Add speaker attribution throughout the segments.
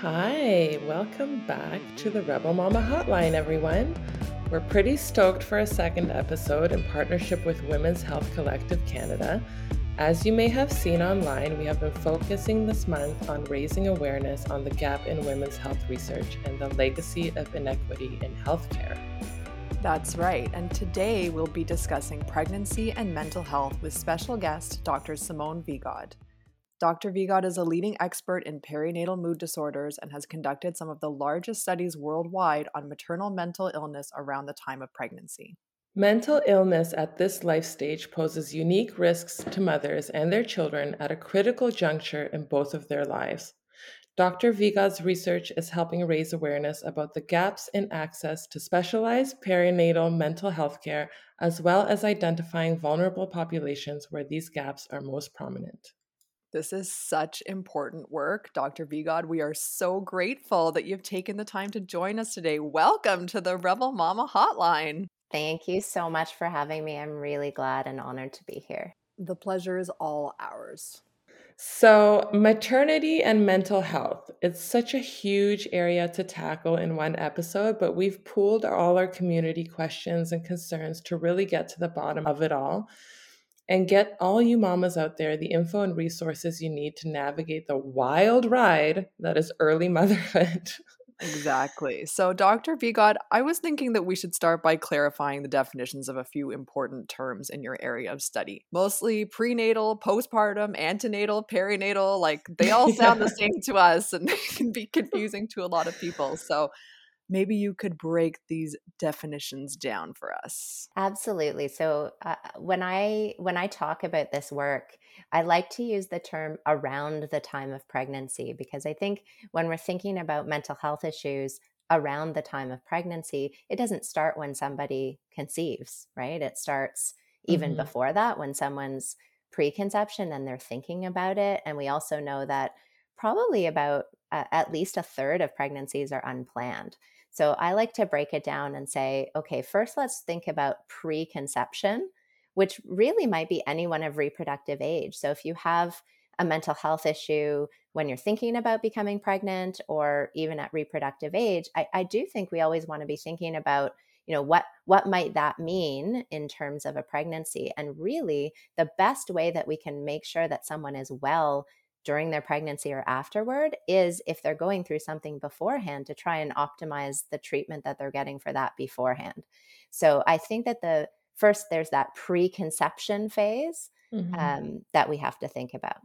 Speaker 1: Hi, welcome back to the Rebel Mama Hotline, everyone. We're pretty stoked for a second episode in partnership with Women's Health Collective Canada. As you may have seen online, we have been focusing this month on raising awareness on the gap in women's health research and the legacy of inequity in healthcare.
Speaker 2: That's right, and today we'll be discussing pregnancy and mental health with special guest Dr. Simone Vigod. Dr. Vigod is a leading expert in perinatal mood disorders and has conducted some of the largest studies worldwide on maternal mental illness around the time of pregnancy.
Speaker 1: Mental illness at this life stage poses unique risks to mothers and their children at a critical juncture in both of their lives. Dr. Vigod's research is helping raise awareness about the gaps in access to specialized perinatal mental health care, as well as identifying vulnerable populations where these gaps are most prominent.
Speaker 2: This is such important work, Dr. Vigod. We are so grateful that you've taken the time to join us today. Welcome to the Rebel Mama Hotline.
Speaker 3: Thank you so much for having me. I'm really glad and honored to be here.
Speaker 2: The pleasure is all ours.
Speaker 1: So, maternity and mental health. It's such a huge area to tackle in one episode, but we've pooled all our community questions and concerns to really get to the bottom of it all and get all you mamas out there the info and resources you need to navigate the wild ride that is early motherhood.
Speaker 2: Exactly. So, Dr. Vigod, I was thinking that we should start by clarifying the definitions of a few important terms in your area of study. Mostly prenatal, postpartum, antenatal, perinatal, like they all sound the same to us and they can be confusing to a lot of people. So, maybe you could break these definitions down for us.
Speaker 3: Absolutely. So uh, when i when i talk about this work i like to use the term around the time of pregnancy because i think when we're thinking about mental health issues around the time of pregnancy it doesn't start when somebody conceives right? It starts even mm-hmm. before that when someone's preconception and they're thinking about it. And we also know that probably about uh, at least a third of pregnancies are unplanned so I like to break it down and say, okay, first let's think about preconception, which really might be anyone of reproductive age. So if you have a mental health issue when you're thinking about becoming pregnant or even at reproductive age, I, I do think we always want to be thinking about you know what what might that mean in terms of a pregnancy and really the best way that we can make sure that someone is well during their pregnancy or afterward is if they're going through something beforehand to try and optimize the treatment that they're getting for that beforehand. So I think that the first there's that preconception phase mm-hmm. um, that we have to think about.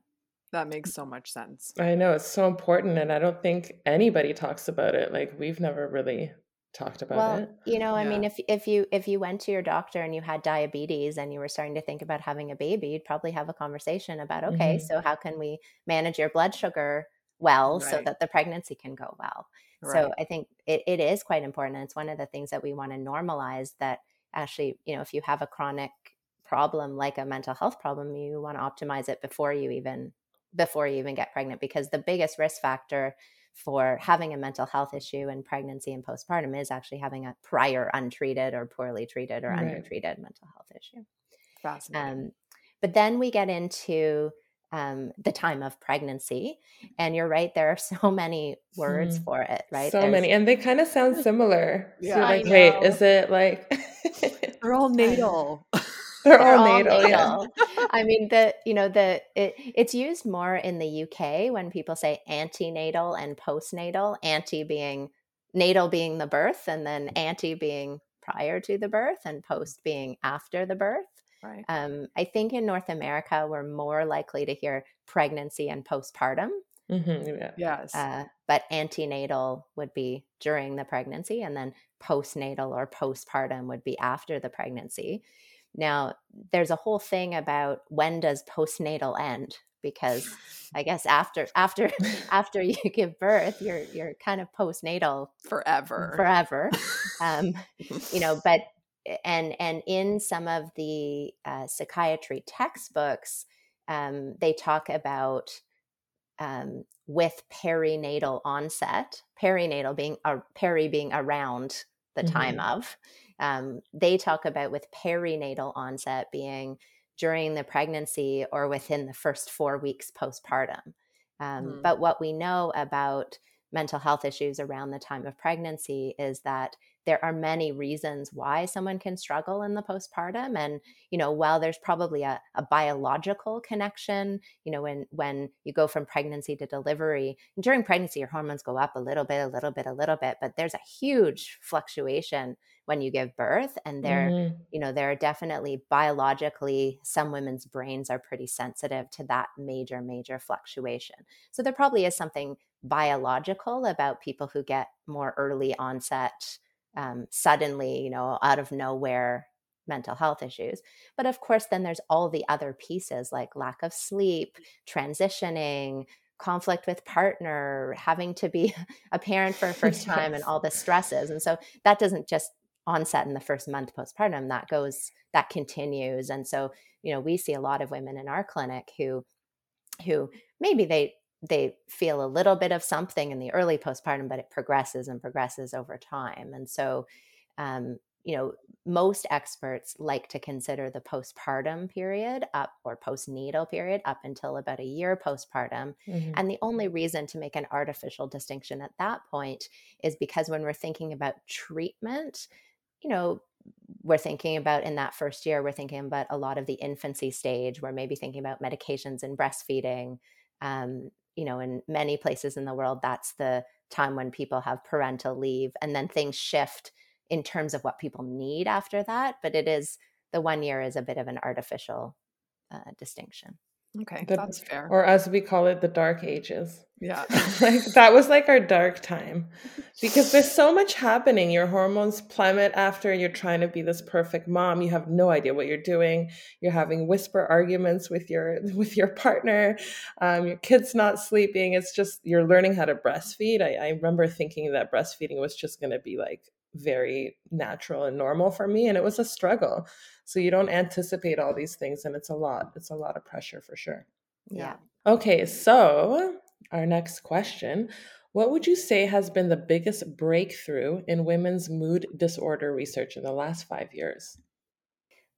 Speaker 2: That makes so much sense.
Speaker 1: I know it's so important, and I don't think anybody talks about it. Like we've never really talked about
Speaker 3: well,
Speaker 1: it.
Speaker 3: You know, I mean, if if you if you went to your doctor and you had diabetes and you were starting to think about having a baby, you'd probably have a conversation about, okay, mm-hmm. so how can we manage your blood sugar well right. so that the pregnancy can go well? Right. So I think it, it is quite important. It's one of the things that we want to normalize that actually, you know, if you have a chronic problem like a mental health problem, you want to optimize it before you even before you even get pregnant because the biggest risk factor for having a mental health issue in pregnancy and postpartum is actually having a prior untreated or poorly treated or right. undertreated mental health issue.
Speaker 2: Fascinating. Um,
Speaker 3: but then we get into um, the time of pregnancy. And you're right, there are so many words mm. for it, right?
Speaker 1: So There's... many. And they kind of sound similar. yeah. So like, wait, is it like
Speaker 2: they're all natal?
Speaker 1: They're, They're all, all natal. natal.
Speaker 3: Yeah. I mean, the you know the it, it's used more in the UK when people say antenatal and postnatal. Ante being natal being the birth, and then ante being prior to the birth, and post being after the birth. Right. Um, I think in North America, we're more likely to hear pregnancy and postpartum.
Speaker 2: Mm-hmm, yeah. Yes. Uh,
Speaker 3: but antenatal would be during the pregnancy, and then postnatal or postpartum would be after the pregnancy. Now, there's a whole thing about when does postnatal end because I guess after after after you give birth, you're you're kind of postnatal
Speaker 2: forever,
Speaker 3: forever. um, you know, but and and in some of the uh, psychiatry textbooks, um, they talk about um, with perinatal onset, perinatal being a peri being around the mm-hmm. time of, um, they talk about with perinatal onset being during the pregnancy or within the first four weeks postpartum. Um, mm. But what we know about mental health issues around the time of pregnancy is that there are many reasons why someone can struggle in the postpartum and you know while there's probably a, a, biological connection you know when when you go from pregnancy to delivery during pregnancy your hormones go up a little bit a little bit a little bit but there's a huge fluctuation when you give birth and there mm-hmm. you know there are definitely biologically some women's brains are pretty sensitive to that major major fluctuation so there probably is something biological about people who get more early onset um, suddenly, you know, out of nowhere mental health issues. But of course, then there's all the other pieces like lack of sleep, transitioning, conflict with partner, having to be a parent for a first time, yes. and all the stresses. And so that doesn't just onset in the first month postpartum, that goes, that continues. And so, you know, we see a lot of women in our clinic who, who maybe they they feel a little bit of something in the early postpartum, but it progresses and progresses over time. And so, um, you know, most experts like to consider the postpartum period up or postnatal period up until about a year postpartum. Mm-hmm. And the only reason to make an artificial distinction at that point is because when we're thinking about treatment, you know, we're thinking about in that first year, we're thinking about a lot of the infancy stage. We're maybe thinking about medications and breastfeeding, um, you know, in many places in the world, that's the time when people have parental leave. And then things shift in terms of what people need after that. But it is the one year is a bit of an artificial uh, distinction.
Speaker 2: Okay, the, that's fair.
Speaker 1: Or as we call it, the dark ages.
Speaker 2: Yeah.
Speaker 1: like that was like our dark time. Because there's so much happening. Your hormones plummet after you're trying to be this perfect mom. You have no idea what you're doing. You're having whisper arguments with your with your partner. Um, your kid's not sleeping. It's just you're learning how to breastfeed. I, I remember thinking that breastfeeding was just gonna be like very natural and normal for me. And it was a struggle. So you don't anticipate all these things and it's a lot it's a lot of pressure for sure.
Speaker 3: Yeah.
Speaker 1: Okay so our next question what would you say has been the biggest breakthrough in women's mood disorder research in the last five years?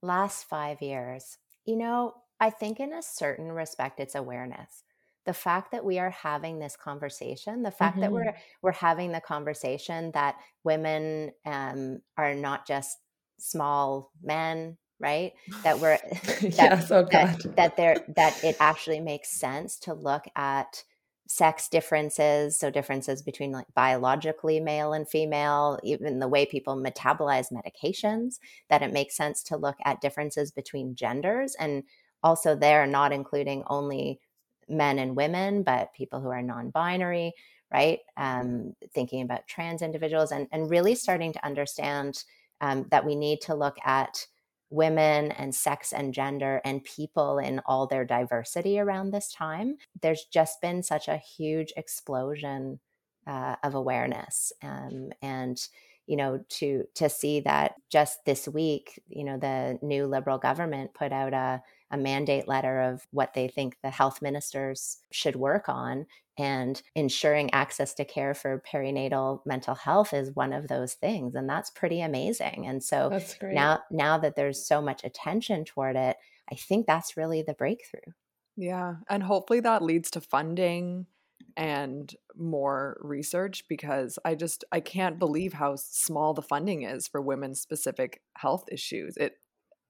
Speaker 3: Last five years. You know i think in a certain respect it's awareness the fact that we are having this conversation the fact mm-hmm. that we're we're having the conversation that women um, are not just small men right that we're that,
Speaker 1: yes, oh
Speaker 3: that, that there that it actually makes sense to look at sex differences so differences between like biologically male and female even the way people metabolize medications that it makes sense to look at differences between genders and also they're not including only men and women but people who are non-binary right um, thinking about trans individuals and, and really starting to understand um, that we need to look at women and sex and gender and people in all their diversity around this time. There's just been such a huge explosion uh, of awareness, um, and you know to to see that just this week, you know, the new Liberal government put out a a mandate letter of what they think the health ministers should work on. And ensuring access to care for perinatal mental health is one of those things. And that's pretty amazing. And so now now that there's so much attention toward it, I think that's really the breakthrough.
Speaker 2: Yeah. And hopefully that leads to funding and more research because I just I can't believe how small the funding is for women specific health issues. It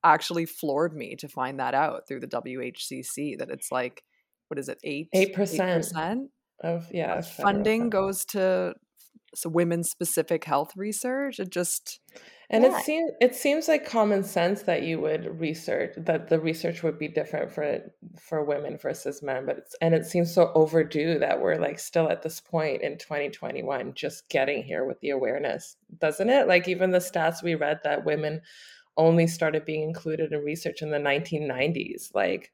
Speaker 2: actually floored me to find that out through the WHCC that it's like what is it eight
Speaker 1: eight percent of yeah
Speaker 2: funding goes to so women specific health research? It just
Speaker 1: and yeah. it seems it seems like common sense that you would research that the research would be different for for women versus men but it's and it seems so overdue that we're like still at this point in 2021 just getting here with the awareness doesn't it? Like even the stats we read that women only started being included in research in the 1990s. Like,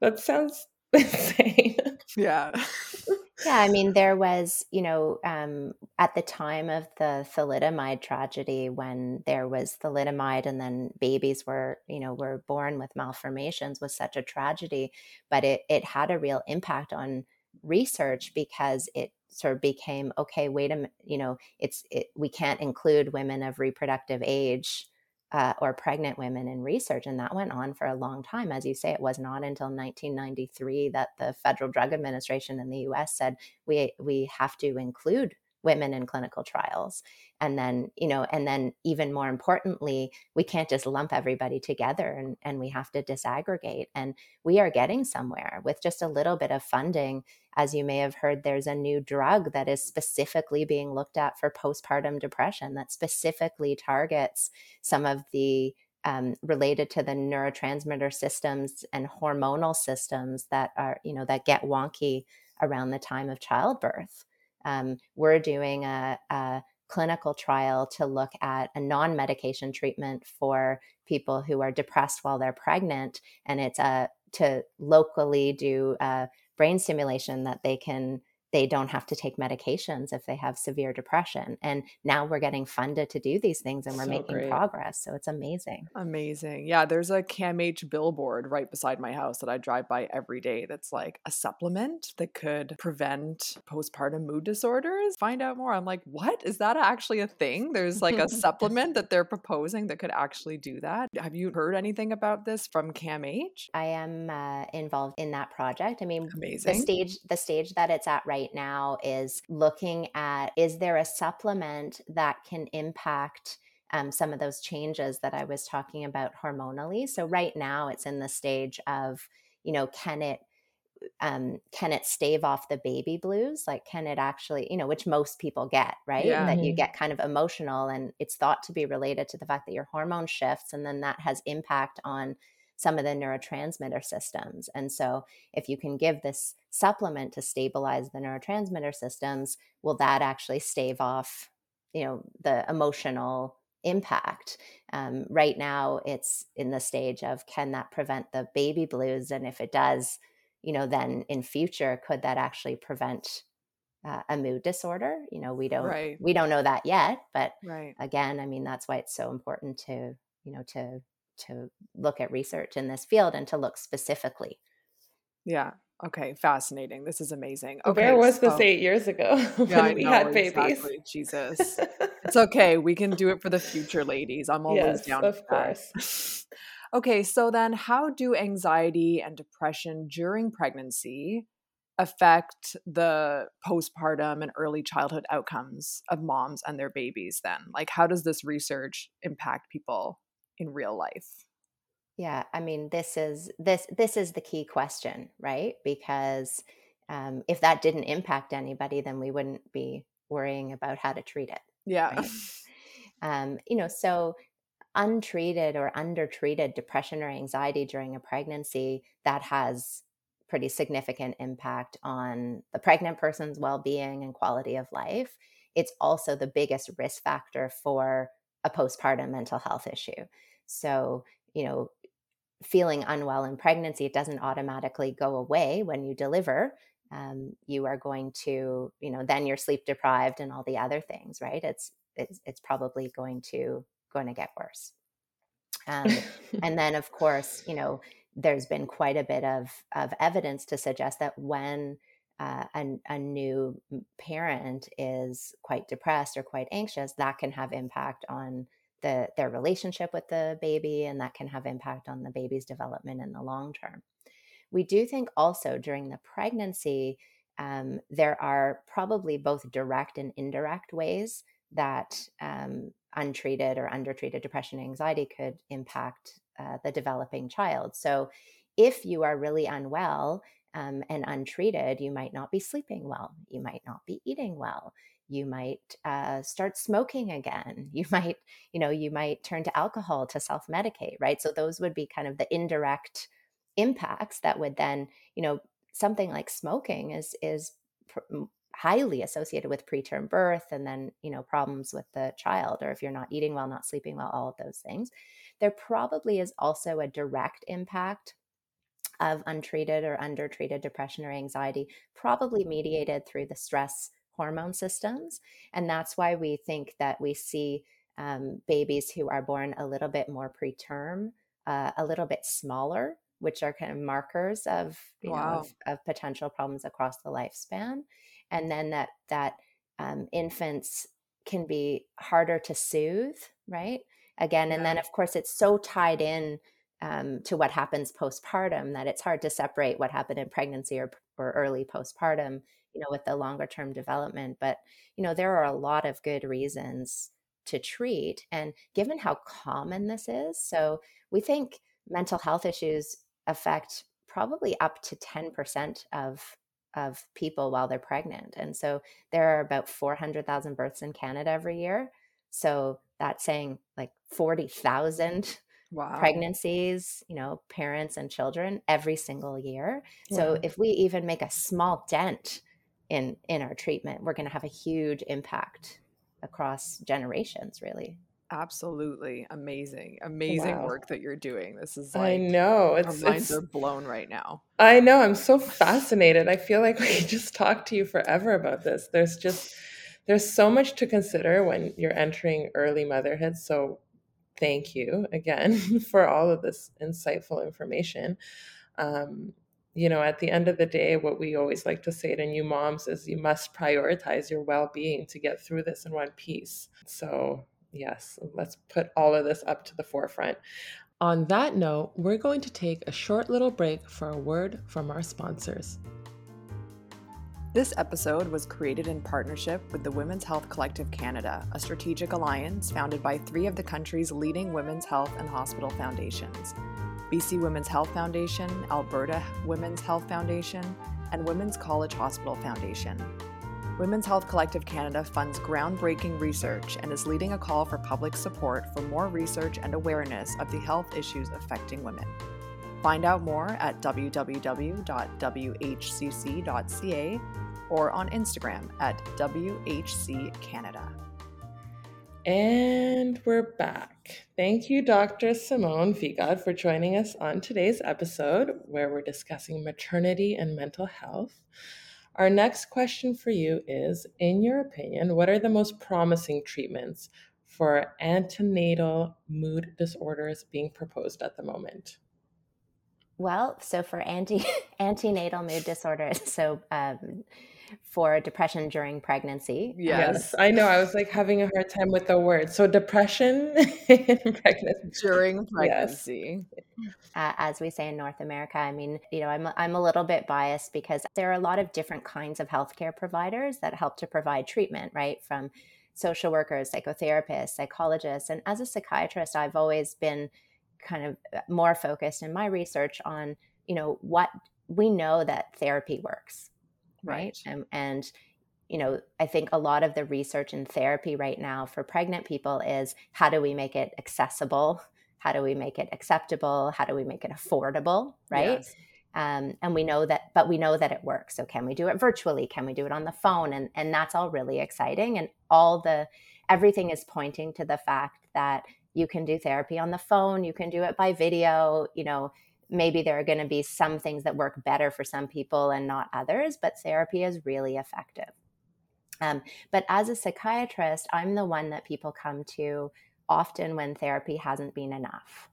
Speaker 1: that sounds insane.
Speaker 2: Yeah.
Speaker 3: yeah, I mean, there was, you know, um, at the time of the thalidomide tragedy, when there was thalidomide and then babies were, you know, were born with malformations, was such a tragedy. But it it had a real impact on research because it sort of became okay. Wait a minute, you know, it's it, we can't include women of reproductive age uh, or pregnant women in research. And that went on for a long time. As you say, it was not until 1993 that the Federal Drug Administration in the US said we, we have to include women in clinical trials. And then you know and then even more importantly we can't just lump everybody together and, and we have to disaggregate. And we are getting somewhere with just a little bit of funding. As you may have heard there's a new drug that is specifically being looked at for postpartum depression that specifically targets some of the um, related to the neurotransmitter systems and hormonal systems that are you know that get wonky around the time of childbirth um, we're doing a, a clinical trial to look at a non medication treatment for people who are depressed while they're pregnant. And it's a, to locally do a brain stimulation that they can they don't have to take medications if they have severe depression. And now we're getting funded to do these things and we're so making great. progress. So it's amazing.
Speaker 2: Amazing. Yeah, there's a CAMH billboard right beside my house that I drive by every day that's like a supplement that could prevent postpartum mood disorders. Find out more. I'm like, what? Is that actually a thing? There's like a supplement that they're proposing that could actually do that. Have you heard anything about this from CAMH?
Speaker 3: I am uh, involved in that project. I mean,
Speaker 2: amazing.
Speaker 3: The stage the stage that it's at right right now is looking at is there a supplement that can impact um, some of those changes that I was talking about hormonally. So right now it's in the stage of, you know, can it um, can it stave off the baby blues? Like, can it actually, you know, which most people get, right? Yeah. That you mm-hmm. get kind of emotional, and it's thought to be related to the fact that your hormone shifts, and then that has impact on some of the neurotransmitter systems. And so, if you can give this supplement to stabilize the neurotransmitter systems, will that actually stave off, you know, the emotional impact? Um, right now, it's in the stage of can that prevent the baby blues? And if it does, you know, then in future, could that actually prevent uh, a mood disorder? You know, we don't right. we don't know that yet, but right. again, I mean, that's why it's so important to you know to to look at research in this field and to look specifically.
Speaker 2: Yeah. Okay. Fascinating. This is amazing. Okay.
Speaker 1: Where was this eight years ago when yeah, we know, had babies? Exactly.
Speaker 2: Jesus. it's okay. We can do it for the future, ladies. I'm always yes, down. Of course. okay. So then, how do anxiety and depression during pregnancy affect the postpartum and early childhood outcomes of moms and their babies then like how does this research impact people in real life.
Speaker 3: Yeah i mean this is this this is the key question right? Because um, if that didn't impact anybody then we wouldn't be worrying about how to treat it
Speaker 2: yeah.
Speaker 3: right? um, you know so untreated or undertreated depression or anxiety during a pregnancy that has pretty significant impact on the pregnant person's well-being and quality of life. It's also the biggest risk factor for a postpartum mental health issue so, you know, feeling unwell in pregnancy, it doesn't automatically go away when you deliver. Um, you are going to, you know, then you're sleep deprived and all the other things, right? It's it's, it's probably going to going to get worse. Um, and then, of course, you know, there's been quite a bit of of evidence to suggest that when uh, a, a new parent is quite depressed or quite anxious, that can have impact on the, their relationship with the baby, and that can have impact on the baby's development in the long term. We do think also during the pregnancy, um, there are probably both direct and indirect ways that um, untreated or undertreated depression and anxiety could impact uh, the developing child. So, if you are really unwell um, and untreated, you might not be sleeping well, you might not be eating well, you might uh, start smoking again you might you know you might turn to alcohol to self-medicate right? So those would be kind of the indirect impacts that would then you know something like smoking is is pr- highly associated with preterm birth and then you know problems with the child or if you're not eating well not sleeping well all of those things. There probably is also a direct impact of untreated or undertreated depression or anxiety probably mediated through the stress hormone systems. And that's why we think that we see um, babies who are born a little bit more preterm, uh, a little bit smaller, which are kind of markers of, you wow. know, of, of, potential problems across the lifespan. And then that, that um, infants can be harder to soothe, right? again. And then, of course, it's so tied in um, to what happens postpartum that it's hard to separate what happened in pregnancy or, or early postpartum, you know, with the longer term development. But, you know, there are a lot of good reasons to treat. And given how common this is, so we think mental health issues affect probably up to 10% of of people while they're pregnant. And so there are about 400,000 births in Canada every year. So that's saying like 40,000 wow. pregnancies, you know, parents and children every single year. So if we even make a small dent in in our treatment, we're going to have a huge impact across generations, really.
Speaker 2: Absolutely amazing, oh, amazing wow. work that you're doing. This is like
Speaker 1: I know it's
Speaker 2: our minds it's, are blown right now.
Speaker 1: I know I'm so fascinated. I feel like we could just talk to you forever about this. There's just there's so much to consider when you're entering early motherhood. So thank you again for all of this insightful information. Um, you know, at the end of the day, what we always like to say to new moms is you must prioritize your well being to get through this in one piece. So yes, let's put all of this up to the forefront. On that note, we're going to take a short little break for a word from our sponsors.
Speaker 2: This episode was created in partnership with the Women's Health Collective Canada, a strategic alliance founded by three of the country's leading women's health and hospital foundations BC Women's Health Foundation, Alberta Women's Health Foundation, and Women's College Hospital Foundation. Women's Health Collective Canada funds groundbreaking research and is leading a call for public support for more research and awareness of the health issues affecting women. Find out more at www.whcc.ca or on Instagram at WHC Canada.
Speaker 1: And we're back. Thank you, Dr. Simone Vigod, for joining us on today's episode where we're discussing maternity and mental health. Our next question for you is In your opinion, what are the most promising treatments for antenatal mood disorders being proposed at the moment?
Speaker 3: Well, so for anti antenatal mood disorders, so um, for depression during pregnancy.
Speaker 1: Um, yes, um, I know. I was like having a hard time with the word. So depression in
Speaker 2: pregnancy during pregnancy.
Speaker 3: Yes. Uh, as we say in North America, I mean, you know, I'm I'm a little bit biased because there are a lot of different kinds of healthcare providers that help to provide treatment, right? From social workers, psychotherapists, psychologists, and as a psychiatrist, I've always been kind of uh, more focused in my research on, you know, what we know that therapy works right, right. and you know i think a lot of the research in therapy right now for pregnant people is how do we make it accessible? How do we make it acceptable? How do we make it affordable? Right? Yes. um, and we know that but we know that it works. So can we do it virtually? Can we do it on the phone? And and that's all really exciting. And all the everything is pointing to the fact that you can do therapy on the phone. You can do it by video you know maybe there are going to be some things that work better for some people and not others, but therapy is really effective. Um, but as a psychiatrist, I'm the one that people come to often when therapy hasn't been enough,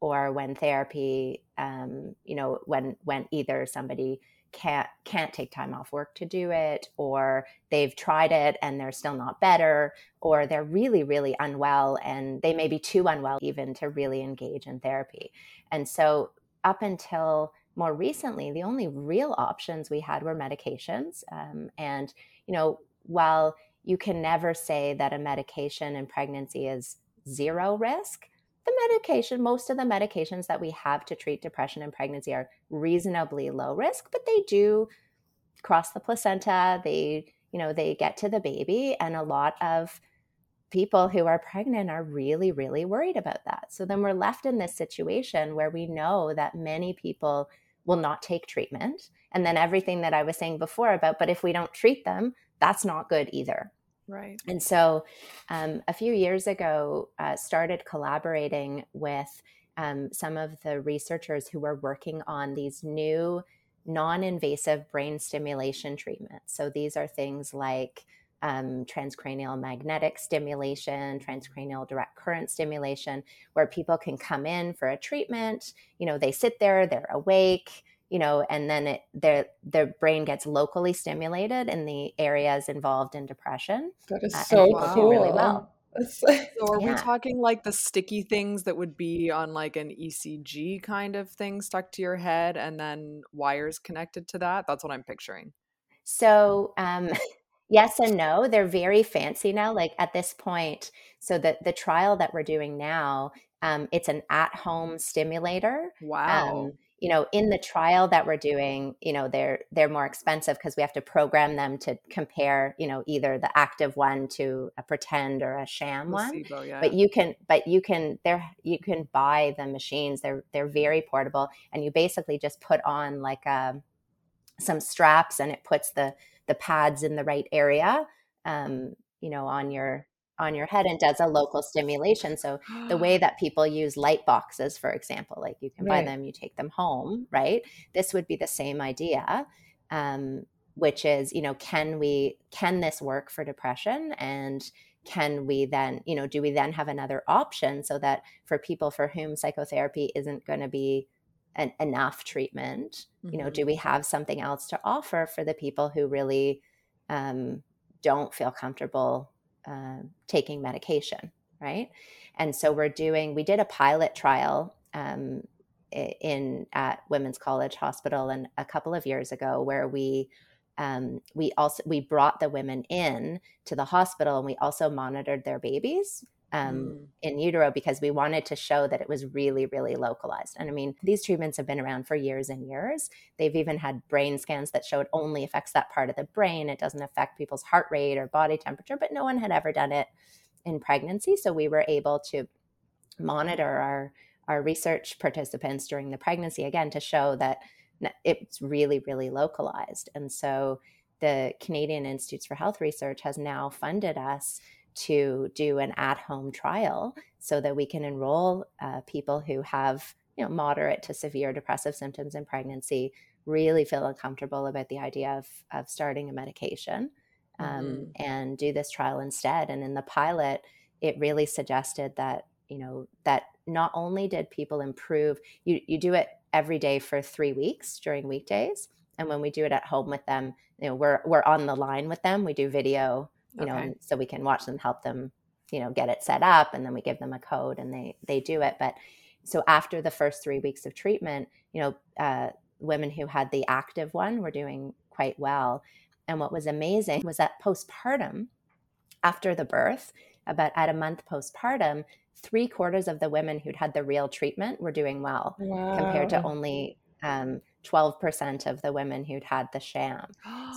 Speaker 3: or when therapy, um, you know, when when either somebody can't can't take time off work to do it, or they've tried it and they're still not better, or they're really really unwell and they may be too unwell even to really engage in therapy. And so up until more recently, the only real options we had were medications. Um, and, you know, while you can never say that a medication in pregnancy is zero risk, the medication, most of the medications that we have to treat depression in pregnancy are reasonably low risk, but they do cross the placenta. They, you know, they get to the baby, and a lot of people who are pregnant are really, really worried about that. So then we're left in this situation where we know that many people will not take treatment. And then everything that I was saying before about, but if we don't treat them, that's not good either.
Speaker 2: Right.
Speaker 3: And so um, a few years ago, uh, started collaborating with um, some of the researchers who were working on these new non invasive brain stimulation treatments. So these are things like um, transcranial magnetic stimulation, transcranial direct current stimulation, where people can come in for a treatment. You know, they sit there, they're awake, you know, and then it, their their brain gets locally stimulated in the areas involved in depression.
Speaker 1: That is uh, so cool. Really well.
Speaker 2: so are yeah. we talking like the sticky things that would be on like an ECG kind of thing stuck to your head and then wires connected to that? That's what I'm picturing.
Speaker 3: So, um, yes and no. They're very fancy now. Like at this point, so the the trial that we're doing now, um, it's an at home stimulator.
Speaker 2: Wow.
Speaker 3: Um, you know in the trial that we're doing you know they're they're more expensive because we have to program them to compare you know either the active one to a pretend or a sham Placebo, one yeah. but you can but you can there you can buy the machines they're they're very portable and you basically just put on like a, um, some straps and it puts the the pads in the right area um you know on your on your head and does a local stimulation. So the way that people use light boxes, for example, like you can right. buy them, you take them home, right? This would be the same idea, um, which is, you know, can we can this work for depression and can we then, you know, do we then have another option so that for people for whom psychotherapy isn't going to be an, enough treatment, mm-hmm. you know, do mm-hmm. we have something else to offer for the people who really um, don't feel comfortable uh, taking medication, right? And so we're doing, we did a pilot trial um, in at Women's College Hospital and a couple of years ago where we um, we also we brought the women in to the hospital and we also monitored their babies um, mm. in utero because we wanted to show that it was really, really localized. And I mean, these treatments have been around for years and years. They've even had brain scans that show it only affects that part of the brain. It doesn't affect people's heart rate or body temperature, but no one had ever done it in pregnancy. So we were able to monitor our our research participants during the pregnancy again to show that it's really, really localized. And so the Canadian Institutes for Health Research has now funded us to do an at home trial so that we can enroll uh, people who have you know moderate to severe depressive symptoms in pregnancy really feel uncomfortable about the idea of, of starting a medication um, mm-hmm. and do this trial instead and in the pilot it really suggested that you know that not only did people improve you, you do it every day for three weeks during weekdays and when we do it at home with them you know we're we're on the line with them we do video you okay. know, so we can watch them help them, you know, get it set up and then we give them a code and they they do it. But so after the first three weeks of treatment, you know, uh, women who had the active one were doing quite well. And what was amazing was that postpartum, after the birth, about at a month postpartum, three quarters of the women who'd had the real treatment were doing well wow. compared to only um, 12% of the women who'd had the sham.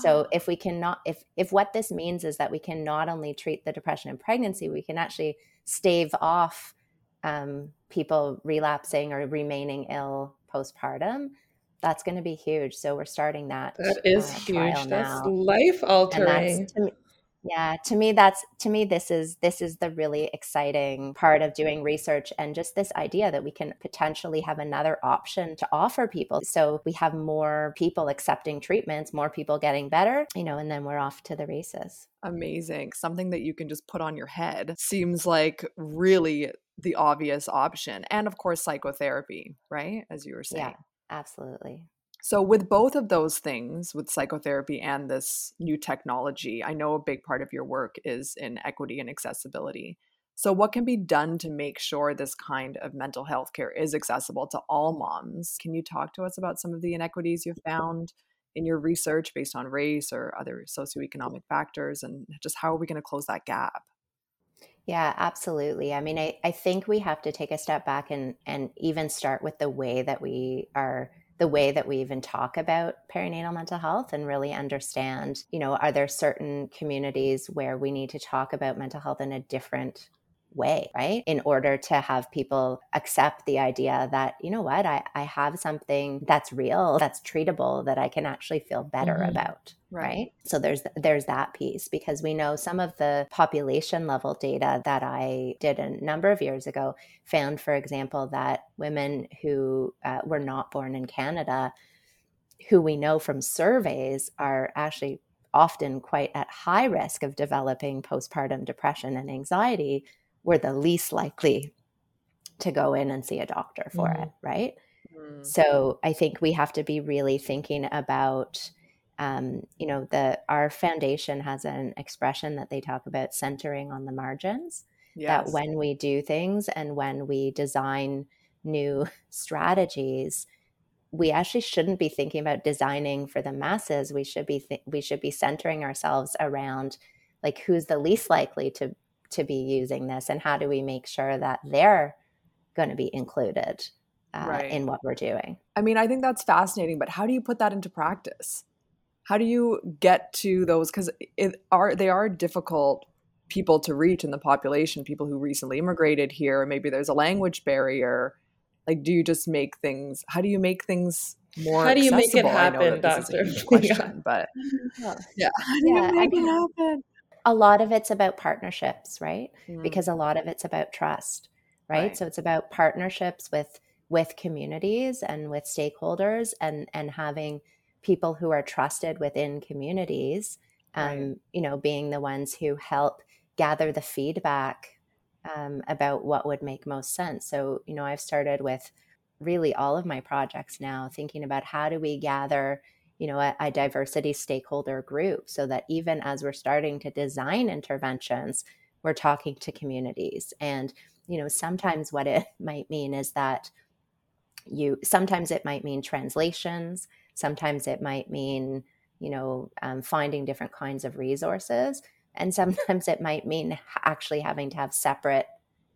Speaker 3: so if we cannot if if what this means is that we can not only treat the depression in pregnancy, we can actually stave off um, people relapsing or remaining ill postpartum. That's going to be huge. So we're starting that.
Speaker 1: That is uh, huge. That's life altering
Speaker 3: yeah to me that's to me this is this is the really exciting part of doing research and just this idea that we can potentially have another option to offer people. So we have more people accepting treatments more people getting better you know and then we're off to the races.
Speaker 2: Amazing. Something that you can just put on your head seems like really the obvious option. And of course psychotherapy right as you were saying. yeah
Speaker 3: absolutely
Speaker 2: so, with both of those things, with psychotherapy and this new technology, I know a big part of your work is in equity and accessibility. So, what can be done to make sure this kind of mental health care is accessible to all moms? Can you talk to us about some of the inequities you've found in your research based on race or other socioeconomic factors? And just how are we going to close that gap?
Speaker 3: Yeah, absolutely. I mean, I, I think we have to take a step back and, and even start with the way that we are the way that we even talk about perinatal mental health and really understand, you know, are there certain communities where we need to talk about mental health in a different way, right? In order to have people accept the idea that, you know what, I, I have something that's real, that's treatable, that I can actually feel better mm-hmm. about. Right. right. So there's there's that piece because we know some of the population level data that I did a number of years ago found, for example, that women who uh, were not born in Canada, who we know from surveys are actually often quite at high risk of developing postpartum depression and anxiety we're the least likely to go in and see a doctor for mm-hmm. it, right? Mm-hmm. So I think we have to be really thinking about, um, you know, the our foundation has an expression that they talk about centering on the margins. yes. that when we do things and when we design new strategies we actually shouldn't be thinking about designing for the masses we should be th- we should be centering ourselves around like who's the least likely to to be using this and how do we make sure that they're going to be included uh, right. in what we're doing.
Speaker 2: I mean i think that's fascinating but how do you put that into practice? How do you get to those because are they are difficult people to reach in the population people who recently immigrated here maybe there's a language barrier. Like do you just make things how do you make things more
Speaker 1: how do you make it
Speaker 2: happen
Speaker 1: doctor?
Speaker 2: Question, but yeah. How do
Speaker 3: yeah,
Speaker 2: you make I it happen
Speaker 3: a lot of it's about partnerships right mm. because a lot of it's about trust right? right? so it's about partnerships with with communities and with stakeholders and and having people who are trusted within communities um, right. you know being the ones who help gather the feedback um, about what would make most sense. So, you know, I've started with really all of my projects now thinking about how do we gather you know a, a, diversity stakeholder group so that even as we're starting to design interventions we're talking to communities. And you know sometimes what it might mean is that you sometimes it might mean translations sometimes it might mean you know um, finding different kinds of resources and sometimes it might mean actually having to have separate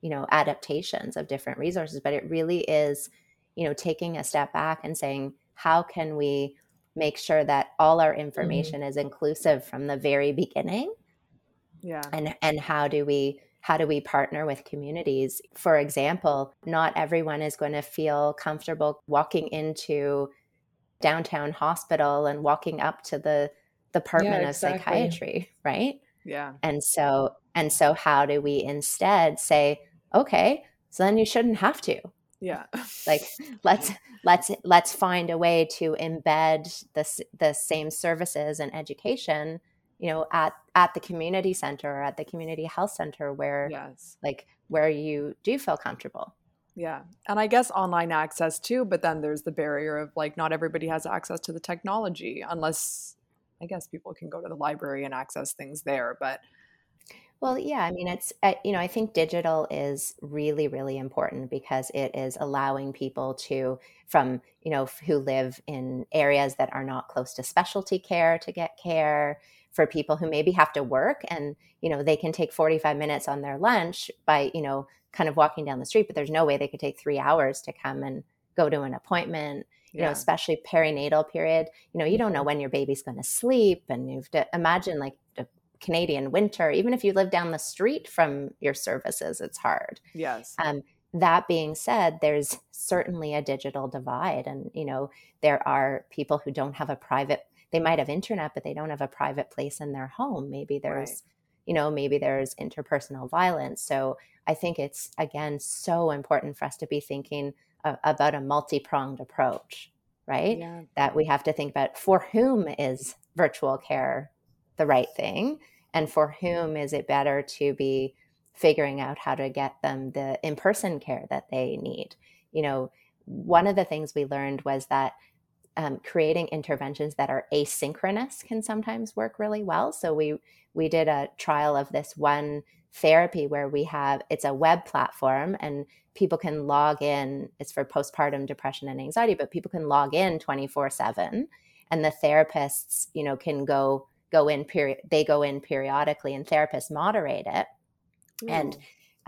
Speaker 3: you know adaptations of different resources. But it really is you know taking a step back and saying how can we make sure that all our mm-hmm. information mm-hmm. is inclusive from the very beginning
Speaker 2: yeah
Speaker 3: and and how do we how do we partner with communities for example not everyone is going to feel comfortable walking into downtown hospital and walking up to the department yeah, exactly. of psychiatry right
Speaker 2: yeah.
Speaker 3: And so and so how do we instead say, okay, so then you shouldn't have to.
Speaker 2: Yeah.
Speaker 3: like let's let's let's find a way to embed the the same services and education, you know, at at the community center or at the community health center where
Speaker 2: yes.
Speaker 3: like where you do feel comfortable.
Speaker 2: Yeah. And I guess online access too, but then there's the barrier of like not everybody has access to the technology unless I guess people can go to the library and access things there, but
Speaker 3: well, yeah, I mean, it's, uh, you know, I think digital is really, really important because it is allowing people to, from, you know, who live in areas that are not close to specialty care to get care, for people who maybe have to work and, you know, they can take 45 minutes on their lunch by, you know, kind of walking down the street, but there's no way they could take three hours to come and go to an appointment you yeah. know especially perinatal period you know you don't know mm-hmm. when your baby's going to sleep and you've to imagine like canadian winter even if you live down the street from your services it's hard.
Speaker 2: Yes.
Speaker 3: Um, that being said there's certainly a digital divide and you know there are people who don't have a private they might have internet but they don't have a private place in their home. Maybe there's right. you know maybe there's interpersonal violence. So i think it's again so important for us to be thinking a, about a multi-pronged approach right? Yeah. that we have to think about for whom is virtual care the right thing and for whom is it better to be figuring out how to get them the in-person care that they need? You know one of the things we learned was that um, creating interventions that are asynchronous can sometimes work really well. So we we did a trial of this one therapy where we have it's a web platform and people can log in it's for postpartum depression and anxiety but people can log in 24/7 and the therapists you know can go go in period they go in periodically and therapists moderate it Ooh. and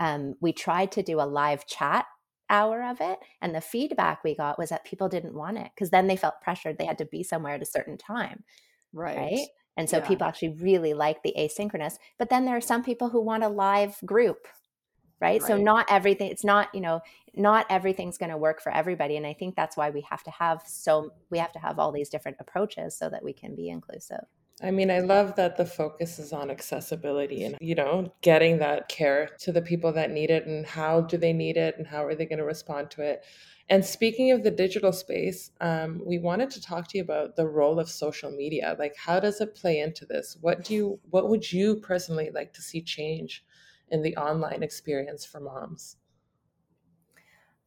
Speaker 3: um, we tried to do a live chat hour of it and the feedback we got was that people didn't want it because then they felt pressured they had to be somewhere at a certain time
Speaker 2: right
Speaker 3: right and so yeah. people actually really like the asynchronous. But then there are some people who want a live group, right? right. So not everything, it's not, you know, not everything's going to work for everybody. And I think that's why we have to have so, we have to have all these different approaches so that we can be inclusive.
Speaker 1: I mean, I love that the focus is on accessibility and, you know, getting that care to the people that need it and how do they need it and how are they going to respond to it. And speaking of the digital space, um, we wanted to talk to you about the role of social media. Like, how does it play into this? What do you, what would you personally like to see change in the online experience for moms?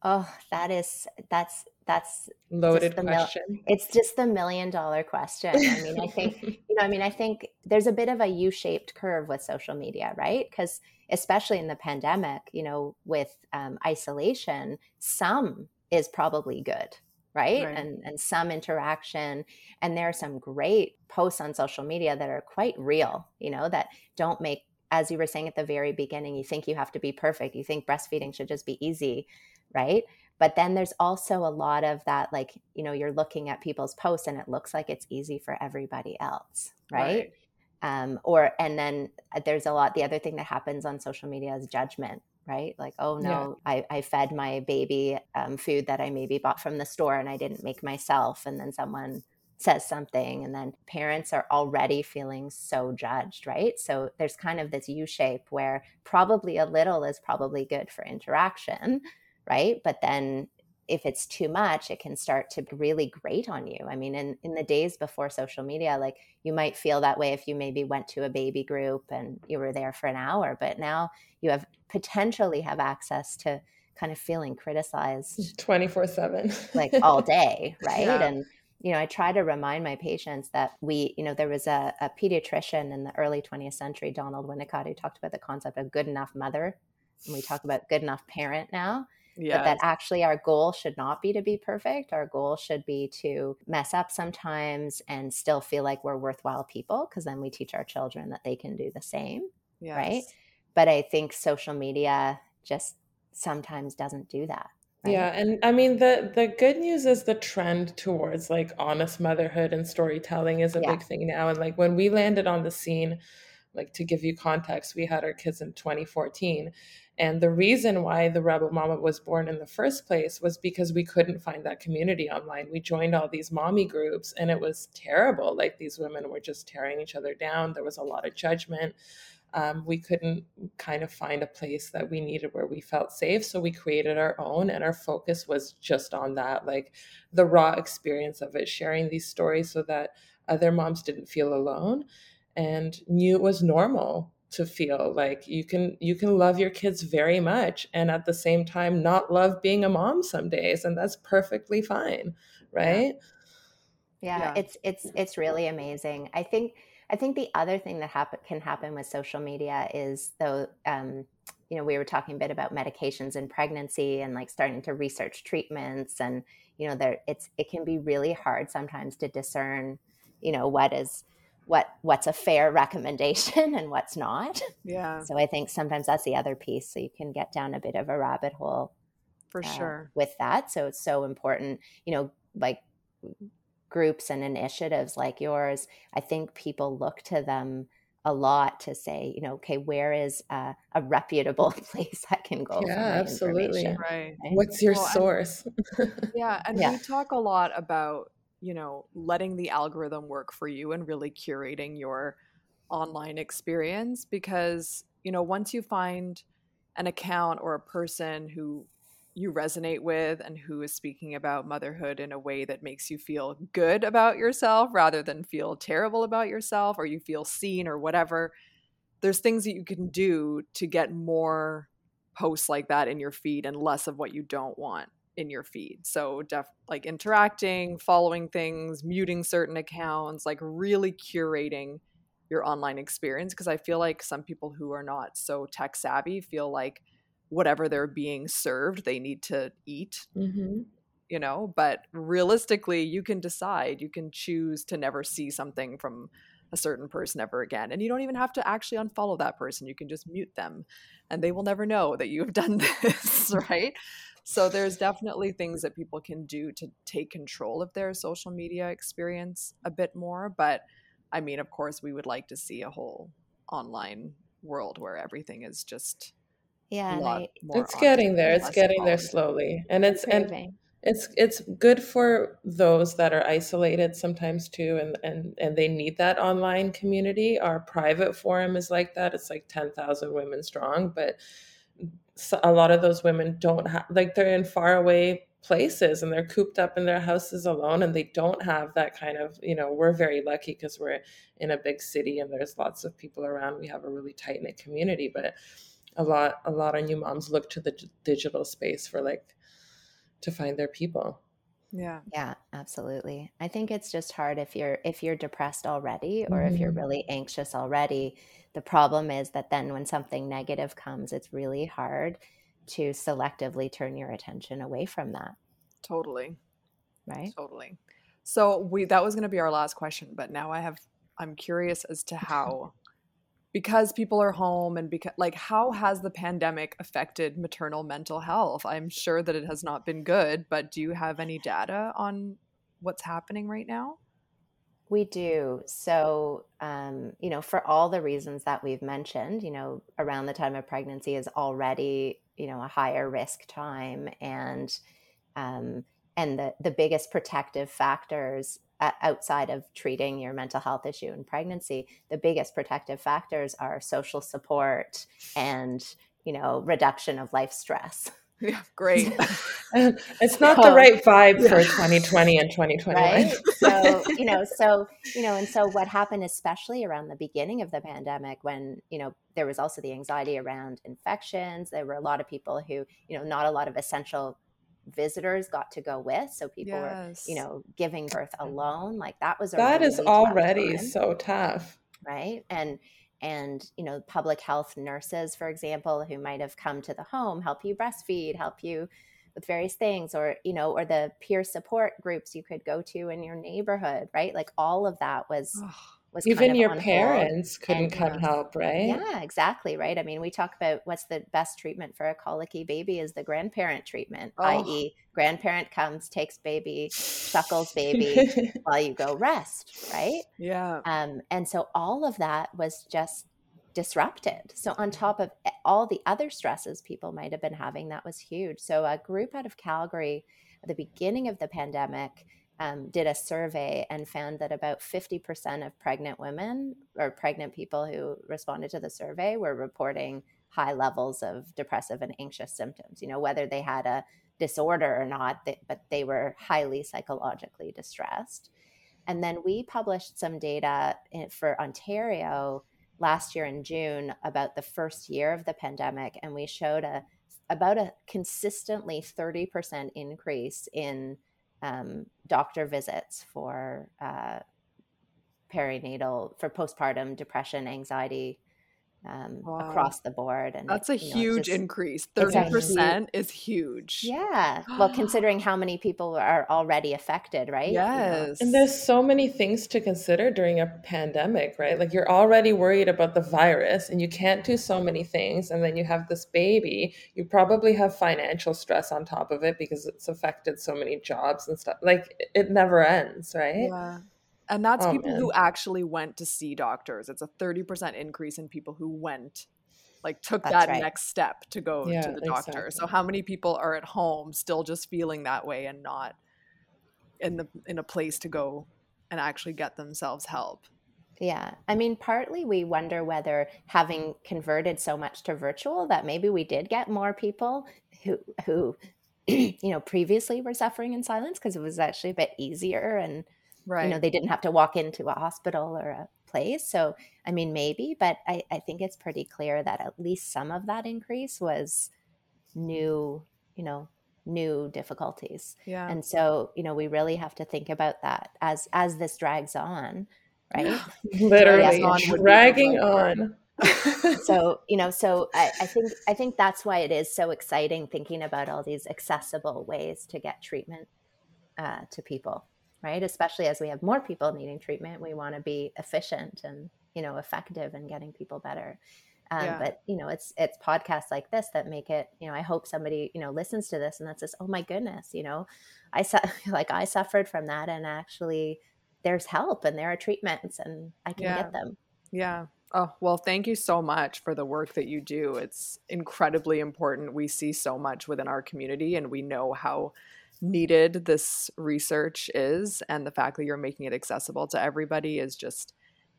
Speaker 3: Oh, that is that's that's
Speaker 1: loaded question.
Speaker 3: Mil- it's just the million dollar question. I mean, I think you know. I mean, I think there's a bit of a u-shaped curve with social media right because especially in the pandemic you know with um, isolation some is probably good right? right? and and some interaction and there are some great posts on social media that are quite real you know that don't make as you were saying at the very beginning you think you have to be perfect you think breastfeeding should just be easy right but then there's also a lot of that like you know you're looking at people's posts and it looks like it's easy for everybody else right, right. Um, or and then uh, there's a lot the other thing that happens on social media is judgment right like oh no yeah. I, I fed my baby um, food that i maybe bought from the store and i didn't make myself and then someone says something and then parents are already feeling so judged right so there's kind of this u shape where probably a little is probably good for interaction right? But then if it's too much, it can start to really grate on you. I mean, in, in the days before social media, like you might feel that way if you maybe went to a baby group and you were there for an hour, but now you have potentially have access to kind of feeling criticized
Speaker 1: 24 7
Speaker 3: like all day right yeah. and you know i try to remind my patients that we you know there was a, a pediatrician in the early 20th century donald winnicott who talked about the concept of good enough mother and we talk about good enough parent now yes. but that actually our goal should not be to be perfect. Our goal should be to mess up sometimes and still feel like we're worthwhile people because then we teach our children that they can do the same. Yes. Right. But I think social media just sometimes doesn't do that.
Speaker 1: Right? Yeah, and I mean the the good news is the trend towards like honest motherhood and storytelling is a yeah. big thing now. And like when we landed on the scene, like to give you context, we had our kids in 2014 and the reason why the Rebel Mama was born in the first place was because we couldn't find that community online. We joined all these mommy groups and it was terrible. Like these women were just tearing each other down. There was a lot of judgment. Um, we couldn't kind of find a place that we needed where we felt safe. So we created our own, and our focus was just on that like the raw experience of it, sharing these stories so that other moms didn't feel alone and knew it was normal to feel like you can you can love your kids very much and at the same time not love being a mom some days and that's perfectly fine right?
Speaker 3: Yeah, yeah. it's it's it's really amazing. I think i think the other thing that happen, can happen with social media is though um, you know we were talking a bit about medications in pregnancy and like starting to research treatments and you know there it's it can be really hard sometimes to discern you know what is what what's a fair recommendation and what's not.
Speaker 2: Yeah.
Speaker 3: So I think sometimes that's the other piece. So you can get down a bit of a rabbit hole
Speaker 2: for uh, sure
Speaker 3: with that. So it's so important, you know, like groups and initiatives like yours. I think people look to them a lot to say, you know, okay, where is a, a reputable place I can go?
Speaker 1: Yeah, absolutely. Right. right. What's your well, source?
Speaker 2: And, yeah, and yeah. we talk a lot about you know, letting the algorithm work for you and really curating your online experience because, you know, once you find an account or a person who you resonate with and who is speaking about motherhood in a way that makes you feel good about yourself rather than feel terrible about yourself or you feel seen or whatever, there's things that you can do to get more posts like that in your feed and less of what you don't want in your feed. So def like interacting, following things, muting certain accounts, like really curating your online experience because I feel like some people who are not so tech savvy feel like whatever they're being served, they need to eat. Mm-hmm. You know, but realistically, you can decide, you can choose to never see something from a certain person ever again. And you don't even have to actually unfollow that person. You can just mute them and they will never know that you've done this, right? So there's definitely things that people can do to take control of their social media experience a bit more. But I mean, of course, we would like to see a whole online world where everything is just
Speaker 3: yeah I,
Speaker 1: it's getting there it's getting there slowly and it's and it's it's good for those that are isolated sometimes too and and and they need that online community our private forum is like that it's like 10,000 women strong but a lot of those women don't have like they're in far away places and they're cooped up in their houses alone and they don't have that kind of you know we're very lucky because we're in a big city and there's lots of people around. We have a really tight knit community but a lot a lot of new moms look to the digital space for like to find their people
Speaker 2: Yeah.
Speaker 3: Yeah, absolutely. I think it's just hard if you're if you're depressed already or if you're
Speaker 1: Mhm.
Speaker 3: really anxious already. The problem is that then when something negative comes, it's really hard to selectively turn your attention away from that,
Speaker 2: Totally.
Speaker 3: right?
Speaker 2: Totally. So we that was going to be our last question, but now I have I'm curious as to how because people are home and because like how has the pandemic affected maternal mental health? I'm sure that it has not been good, but do you have any data on what's happening right now?
Speaker 3: We do. So, um, you know, for all the reasons that we've mentioned, you know, around the time of pregnancy is already, you know, a higher risk time, and um, and the the biggest protective factors uh, outside of treating your mental health issue in pregnancy, the biggest protective factors are social support and you know reduction of life stress.
Speaker 2: Yeah, great.
Speaker 1: It's not the right vibe for 2020 and 2021.
Speaker 3: right so you know so you know and so what happened especially around the beginning of the pandemic when you know there was also the anxiety around infections there were a lot of people who you know not a lot of essential visitors got to go with so people were you know giving birth mm-hmm. alone like that was a
Speaker 1: That is
Speaker 3: really tough
Speaker 1: already
Speaker 3: time.
Speaker 1: so tough.
Speaker 3: right? And and you know public health nurses for example who might have come to the home help you breastfeed help you with various things or you know or the peer support groups you could go to in your neighborhood right? Like all of that was was
Speaker 1: Even your parents couldn't
Speaker 3: and
Speaker 1: come
Speaker 2: yes.
Speaker 1: help, right?
Speaker 3: yeah exactly right i mean we talk about what's the best treatment for a colicky baby is the grandparent treatment
Speaker 2: Oh,
Speaker 3: i.e grandparent comes takes baby suckles baby while you go rest right
Speaker 2: yeah.
Speaker 3: um, and so all of that was just disrupted. So, on top of e- all the other stresses people might have been having, that was huge. So, a group out of Calgary at the beginning of the pandemic um, did a survey and found that about 50% of pregnant women or pregnant people who responded to the survey were reporting high levels of depressive and anxious symptoms, you know, whether they had a disorder or not, they, but they were highly psychologically distressed. And then we published some data in- for Ontario last year in June about the first year of the pandemic, and we showed a about a consistently 30% increase in um, doctor visits for uh, perinatal, for postpartum depression, anxiety um,
Speaker 2: Wow.
Speaker 3: across the board. And it,
Speaker 2: That's a
Speaker 3: you know,
Speaker 2: huge
Speaker 3: just,
Speaker 2: increase.
Speaker 3: it's a huge,
Speaker 2: 30% is huge.
Speaker 3: yeah. Well, considering how many people are already affected, right? You know,
Speaker 1: And there's so many things to consider during a pandemic, right? Like you're already worried about the virus and you can't do so many things. And then you have this baby. You probably have financial stress on top of it because it's affected so many jobs and stuff. Like it it never ends, right?
Speaker 2: Yeah. And that's
Speaker 1: Oh
Speaker 2: people who actually went to see doctors. It's a 30% increase in people who went, like, took
Speaker 3: That's
Speaker 2: that
Speaker 3: right.
Speaker 2: next step to go to the doctor. So, how many people are at home still just feeling that way and not in the in a place to go and actually get themselves help?
Speaker 3: Yeah. I mean, partly we wonder whether having converted so much to virtual that maybe we did get more people who who you know previously were suffering in silence because it was actually a bit easier and you know they didn't have to walk into a hospital or a place. So, I mean, maybe, but I, I think it's pretty clear that at least some of that increase was new, you know, new difficulties.
Speaker 2: Yeah.
Speaker 3: And so, you know, we really have to think about that as as this drags on, right?
Speaker 1: Literally
Speaker 2: on would be the
Speaker 1: dragging on.
Speaker 3: so you know so I, I think i think that's why it is so exciting thinking about all these accessible ways to get treatment uh, to people right especially as we have more people needing treatment we want to be efficient and you know effective in getting people better um,
Speaker 2: Yeah.
Speaker 3: but you know it's it's podcasts like this that make it you know i hope somebody you know listens to this and that says oh my goodness you know i su- like i suffered from that and actually there's help and there are treatments and i can
Speaker 2: Yeah.
Speaker 3: get them
Speaker 2: Yeah. Oh, well, thank you so much for the work that you do. It's incredibly important. We see so much within our community and we know how needed this research is. And the fact that you're making it accessible to everybody is just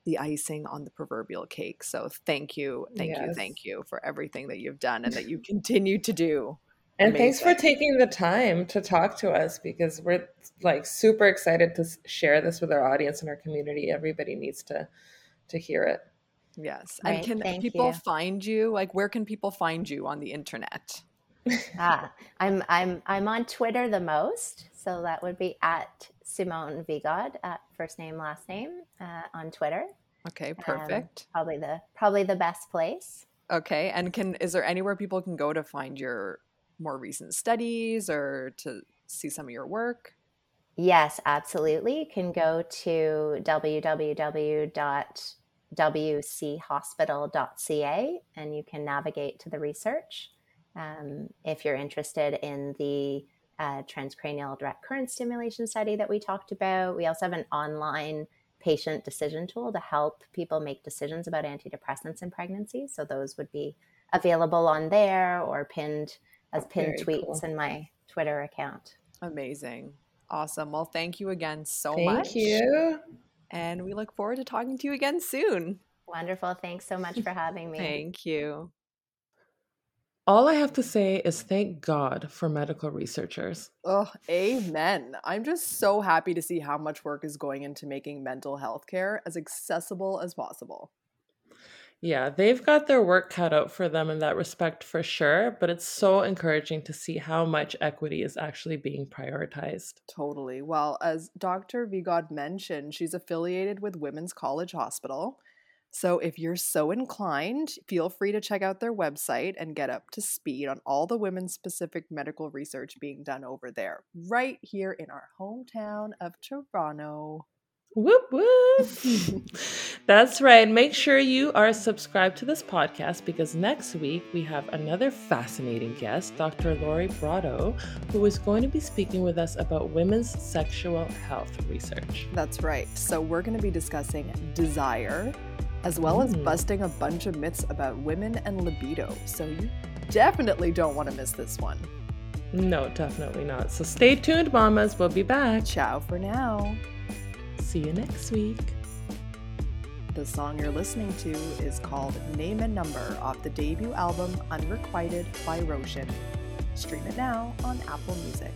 Speaker 2: the icing on the proverbial cake. So thank you, thank you, thank you for everything that you've done and that you continue to do.
Speaker 1: And thanks for taking the time to talk to us because we're like super excited to share this with our audience and our community. Everybody needs to to hear it.
Speaker 2: Yes. And can
Speaker 3: thank
Speaker 2: people
Speaker 3: you.
Speaker 2: find you? Like, where can people find you on the internet?
Speaker 3: Ah, I'm I'm I'm on Twitter the most. So that would be at Simone Vigod at first name last name uh, on Twitter.
Speaker 2: Okay, perfect.
Speaker 3: Um, probably the probably the best place.
Speaker 2: Okay, and can is there anywhere people can go to find your more recent studies or to see some of your work?
Speaker 3: Yes, absolutely. You can go to www.wchospital.ca and you can navigate to the research. Um, if you're interested in the uh, transcranial direct current stimulation study that we talked about, we also have an online patient decision tool to help people make decisions about antidepressants in pregnancy. So those would be available on there or pinned as pinned Very tweets cool. in my Twitter account.
Speaker 2: Amazing. Awesome. Well, thank you again so
Speaker 1: thank
Speaker 2: much.
Speaker 1: Thank you.
Speaker 2: And we look forward to talking to you again soon.
Speaker 3: Wonderful. Thanks so much for having me.
Speaker 2: thank you.
Speaker 1: All I have to say is thank God for medical researchers.
Speaker 2: Oh, amen. I'm just so happy to see how much work is going into making mental health care as accessible as possible.
Speaker 1: Yeah, they've got their work cut out for them in that respect for sure, but it's so encouraging to see how much equity is actually being prioritized.
Speaker 2: Totally. Well, as Dr. Vigod mentioned, she's affiliated with Women's College Hospital. So if you're so inclined, feel free to check out their website and get up to speed on all the women specific medical research being done over there, right here in our hometown of Toronto.
Speaker 1: Whoop whoop. That's right. Make sure you are subscribed to this podcast because next week we have another fascinating guest, Dr. Lori Brotto, who is going to be speaking with us about women's sexual health research.
Speaker 2: That's right. So we're going to be discussing desire as well mm. as busting a bunch of myths about women and libido. So you definitely don't want to miss this one.
Speaker 1: No, definitely not. So stay tuned, mamas. We'll be back.
Speaker 2: Ciao for now.
Speaker 1: See you next week.
Speaker 2: The song you're listening to is called Name and Number off the debut album Unrequited by Roshan. Stream it now on Apple Music.